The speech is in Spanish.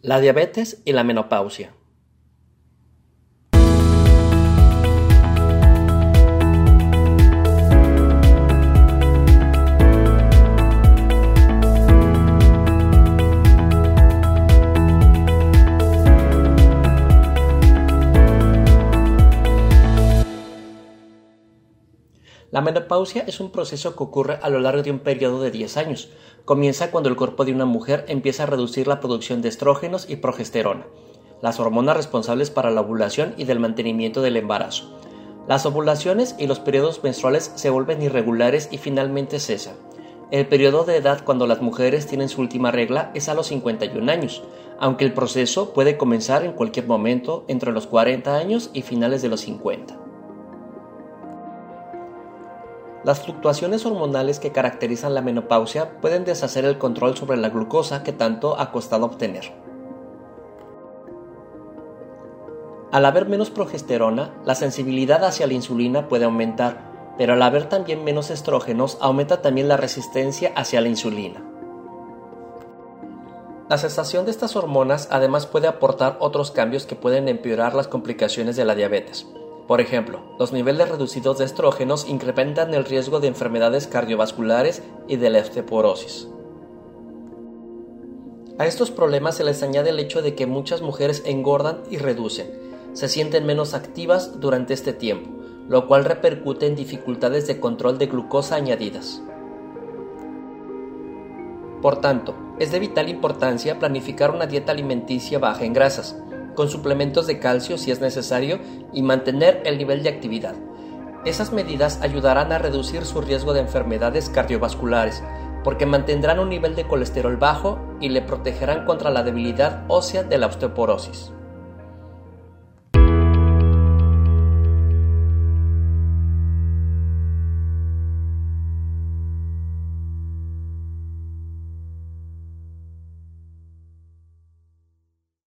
La diabetes y la menopausia. La menopausia es un proceso que ocurre a lo largo de un periodo de 10 años. Comienza cuando el cuerpo de una mujer empieza a reducir la producción de estrógenos y progesterona, las hormonas responsables para la ovulación y del mantenimiento del embarazo. Las ovulaciones y los periodos menstruales se vuelven irregulares y finalmente cesan. El periodo de edad cuando las mujeres tienen su última regla es a los 51 años, aunque el proceso puede comenzar en cualquier momento entre los 40 años y finales de los 50. Las fluctuaciones hormonales que caracterizan la menopausia pueden deshacer el control sobre la glucosa que tanto ha costado obtener. Al haber menos progesterona, la sensibilidad hacia la insulina puede aumentar, pero al haber también menos estrógenos, aumenta también la resistencia hacia la insulina. La cesación de estas hormonas además puede aportar otros cambios que pueden empeorar las complicaciones de la diabetes. Por ejemplo, los niveles reducidos de estrógenos incrementan el riesgo de enfermedades cardiovasculares y de la osteoporosis. A estos problemas se les añade el hecho de que muchas mujeres engordan y reducen, se sienten menos activas durante este tiempo, lo cual repercute en dificultades de control de glucosa añadidas. Por tanto, es de vital importancia planificar una dieta alimenticia baja en grasas, con suplementos de calcio si es necesario y mantener el nivel de actividad. Esas medidas ayudarán a reducir su riesgo de enfermedades cardiovasculares, porque mantendrán un nivel de colesterol bajo y le protegerán contra la debilidad ósea de la osteoporosis.